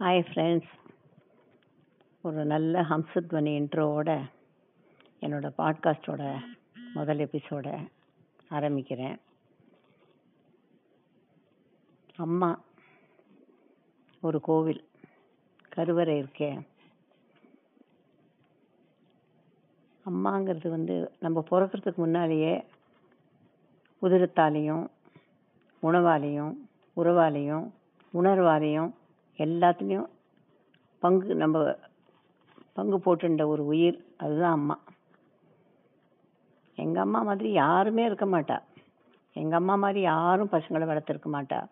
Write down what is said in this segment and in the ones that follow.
Hi friends ஒரு நல்ல ஹம்சத்வனி இன்ட்ரோவோட என்னோட பாட்காஸ்டோட முதல் எபிசோடை ஆரம்பிக்கிறேன். அம்மா ஒரு கோவில் கருவறை இருக்கே. அம்மாங்கிறது வந்து நம்ம பிறக்கிறதுக்கு முன்னாலேயே உதிரத்தாலையும் உணவாலையும் உறவாலையும் உணர்வாலையும் எல்லாத்துலேயும் பங்கு நம்ம பங்கு போட்டுண்ட ஒரு உயிர் அதுதான் அம்மா. எங்கள் அம்மா மாதிரி யாருமே இருக்க மாட்டா. எங்கள் அம்மா மாதிரி யாரும் பசங்களை வளர்த்துருக்க மாட்டா.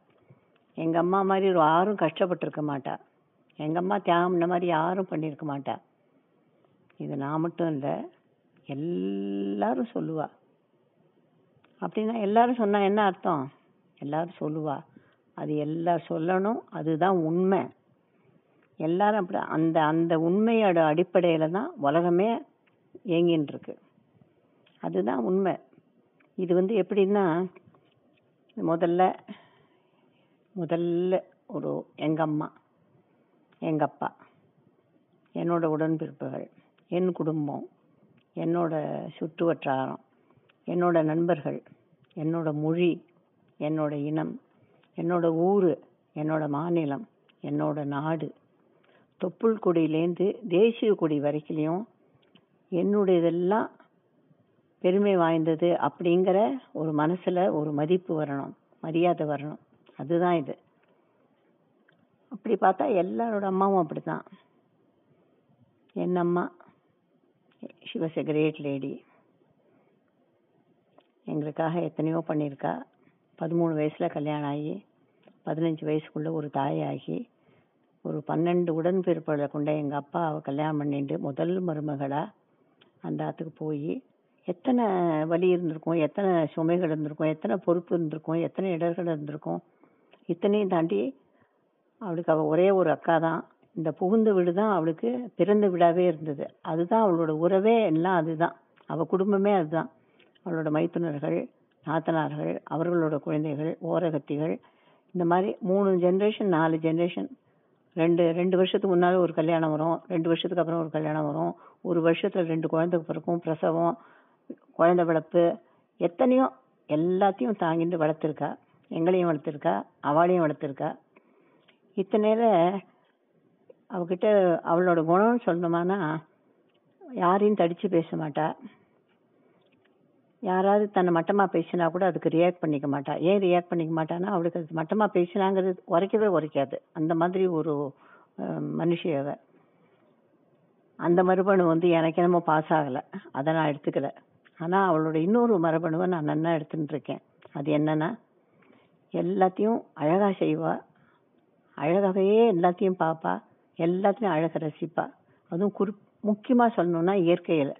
எங்கள் அம்மா மாதிரி யாரும் கஷ்டப்பட்டிருக்க மாட்டா. எங்கள் அம்மா தியாகம்ன இந்த மாதிரி யாரும் பண்ணியிருக்க மாட்டா. இது நான் மட்டும் இல்லை எல்லாரும் சொல்லுவா. அப்படின்னா எல்லாரும் சொன்னால் என்ன அர்த்தம்? எல்லாரும் சொல்லுவா. அது எல்லாம் சொல்லணும். அதுதான் உண்மை. எல்லாரும் அப்படி அந்த அந்த உண்மையோட அடிப்படையில் தான் உலகமே இயங்கின்னு இருக்கு அதுதான் உண்மை. இது வந்து எப்படின்னா முதல்ல முதல்ல ஒரு எங்கள் அம்மா எங்கள் அப்பா என்னோட உடன்பிறப்புகள் என் குடும்பம் என்னோட சுற்று வட்டாரம் என்னோட நண்பர்கள் என்னோட மொழி என்னோட இனம் என்னோட ஊர் என்னோட மாநிலம் என்னோட நாடு. தொப்புள் கொடியிலேருந்து தேசிய கொடி வரைக்கும் என்னுடையதெல்லாம் பெருமை வாய்ந்தது அப்படிங்கிற ஒரு மனசில் ஒரு மதிப்பு வரணும் மரியாதை வரணும். அதுதான் இது. அப்படி பார்த்தா எல்லாரோட அம்மாவும் அப்படித்தான். என் அம்மா she was a great lady. எங்களுக்காக எத்தனையோ பண்ணியிருக்கா. பதிமூணு வயசில் கல்யாணம் ஆகி பதினஞ்சு வயசுக்குள்ளே ஒரு தாயாகி ஒரு பன்னெண்டு உடன்பிறப்புகளை கொண்ட எங்கள் அப்பாவை கல்யாணம் பண்ணிட்டு முதல் மருமகளாக அந்த ஆத்துக்கு போய் எத்தனை வலி இருந்திருக்கும் எத்தனை சுமைகள் இருந்திருக்கும் எத்தனை பொறுப்பு இருந்திருக்கும் எத்தனை இடர்கள் இருந்திருக்கும் இத்தனையும் தாண்டி அவளுக்கு அவள் ஒரே ஒரு அக்கா தான் இந்த புகுந்த வீடு தான் அவளுக்கு பிறந்த வீடாகவே இருந்தது. அதுதான் அவளோட உறவே எல்லாம் அதுதான். அவள் குடும்பமே அதுதான். அவளோட மைத்துனர்கள் நாத்தனார்கள் அவர்களோட குழந்தைகள் ஓரகத்திகள் இந்த மாதிரி மூணு ஜென்ரேஷன் நாலு ஜென்ரேஷன் ரெண்டு ரெண்டு வருஷத்துக்கு முன்னால் ஒரு கல்யாணம் வரும் ரெண்டு வருஷத்துக்கு அப்புறம் ஒரு கல்யாணம் வரும் ஒரு வருஷத்தில் ரெண்டு குழந்தை பிறக்கும் பிரசவம் குழந்தை வளர்ப்பு எத்தனையோ எல்லாத்தையும் தாங்கிட்டு வளர்த்துருக்கா எங்களையும் வளர்த்துருக்கா அவளையும் வளர்த்துருக்கா. இத்தனையில் அவகிட்ட அவளோட குணம்னு சொல்லணுமானா யாரையும் தடித்து பேச மாட்டாள் யாராவது தன்னை மட்டமாக பேசினா கூட அதுக்கு ரியாக்ட் பண்ணிக்க மாட்டா. ஏன் ரியாக்ட் பண்ணிக்க மாட்டான்னா அவளுக்கு அது மட்டமாக பேசினாங்கிறது உரைக்கவே உரைக்காது. அந்த மாதிரி ஒரு மனுஷியவ அந்த மரபணு வந்து எனக்கு என்னமோ பாஸ் ஆகலை. அதை நான் எடுத்துக்கல. ஆனால் அவளோட இன்னொரு மரபணுவை நான் நல்லா எடுத்துட்டு இருக்கேன். அது என்னன்னா எல்லாத்தையும் அழகாக செய்வாள் அழகாகவே எல்லாத்தையும் பார்ப்பா எல்லாத்தையும் அழகாக ரசிப்பா. அதுவும் குறி முக்கியமாக சொல்லணுன்னா இயற்கையில்.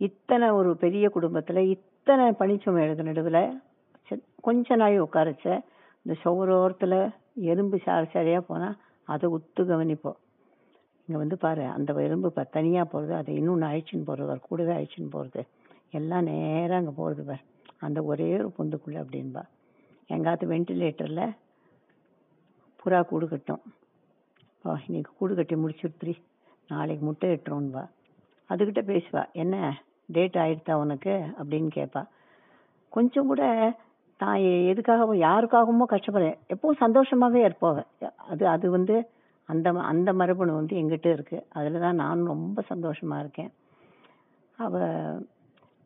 இத்தனை ஒரு பெரிய குடும்பத்தில் இத்தனை பனிச்சுமைகளுக்கு நடுவுல செ- கொஞ்ச நாய் உட்காரச்ச. இந்த சுவரோரத்துல எறும்பு சார் சரியாக போனால் அதை உத்து கவனிப்போம் இங்கே வந்து பாரு அந்த எறும்பு இப்போ தனியாக போகிறது அதை இன்னொன்று அழிச்சின்னு போகிறது பாரு, கூடவே அழிச்சின்னு போகிறது எல்லாம் நேராக அங்கே போகிறது பார். அந்த ஒரே ஒரு பொந்துக்குள்ள அப்படின்பா. எங்காவது வென்டிலேட்டரில் புறா கூடு கட்டும். இன்னைக்கு கூடு கட்டி முடிச்சுடுத்துரி நாளைக்கு முட்டை இட்டுருவோன்பா அதுகிட்ட பேசுவா என்ன டேட் ஆயிடுதா உனக்கு? அப்படின்னு கேட்பா கொஞ்சம் கூட தான் எதுக்காகவும் யாருக்காகவும் கஷ்டப்படுறேன். எப்பவும் சந்தோஷமாகவே இருப்போவ அது அது வந்து அந்த ம- அந்த மரபணு வந்து எங்கிட்ட இருக்கு. அதில் தான் நானும் ரொம்ப சந்தோஷமா இருக்கேன். அவ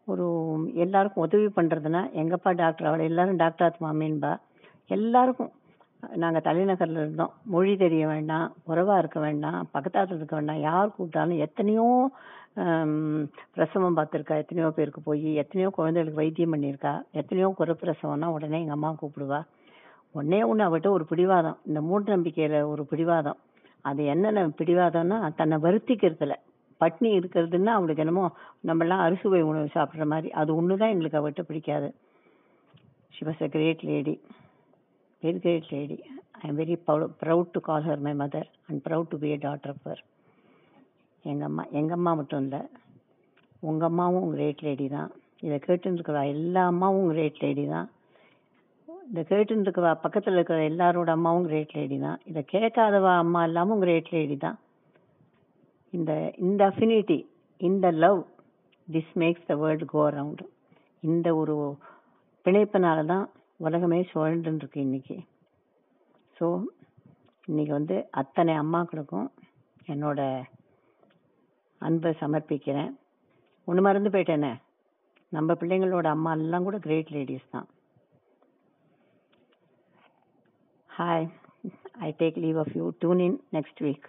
ஒரு எல்லாருக்கும் உதவி பண்ணுறதுனா எங்கப்பா டாக்டர்? அவளை எல்லாரும் டாக்டர் ஆத்து எல்லாருக்கும். நாங்கள் தலைநகரில் இருந்தோம். மொழி தெரிய வேண்டாம் உறவாக இருக்க வேண்டாம் பக்கத்தாத்துல இருக்க வேண்டாம். யார் கூப்பிட்டாலும் எத்தனையோ பிரசவம் பார்த்துருக்கா. எத்தனையோ பேருக்கு போய் எத்தனையோ குழந்தைகளுக்கு வைத்தியம் பண்ணியிருக்கா. எத்தனையோ குறை பிரசவம்னா உடனே எங்கள் அம்மா கூப்பிடுவா. ஒன்னே ஒன்று அவட்ட ஒரு பிடிவாதம் இந்த மூட நம்பிக்கையில் ஒரு பிடிவாதம். அது என்னென்ன பிடிவாதம்னா தன்னை வருத்திக்கிறதுல. பட்னி இருக்கிறதுன்னா அவளுக்கு என்னமோ நம்மளாம் அறுசுவை உணவு சாப்பிட்ற மாதிரி. அது ஒன்று தான் எங்களுக்கு அவட்ட பிடிக்காது. She was a great lady. Very great lady. I am very proud, proud to call her my mother and proud to be a daughter of her. அம்மா எங்கள் அம்மா மட்டும் இல்லை உங்கள் அம்மாவும் கிரேட் லேடி தான். இதை கேட்டுருக்கிற எல்லா அம்மாவும் கிரேட் லேடி தான். இந்த கேட்டுருக்கிற பக்கத்தில் இருக்கிற எல்லாரோட அம்மாவும் கிரேட் லேடி தான். இதை கேட்காதவா அம்மா இல்லாமல் கிரேட் லேடி தான். இந்த இந்த அஃபினிட்டி இந்த love this makes the world go around இந்த ஒரு பிணைப்பினால தான் உலகமே சுழண்டுன்னு இருக்கு இன்னைக்கு. ஸோ இன்னைக்கு வந்து அத்தனை அம்மாக்களுக்கும் என்னோட அன்பை சமர்ப்பிக்கிறேன். ஒன்று மறந்து போயிட்டேனே. நம்ம பிள்ளைங்களோட அம்மா எல்லாம் கூட கிரேட் லேடிஸ் தான். Hi I take leave of you tune in next week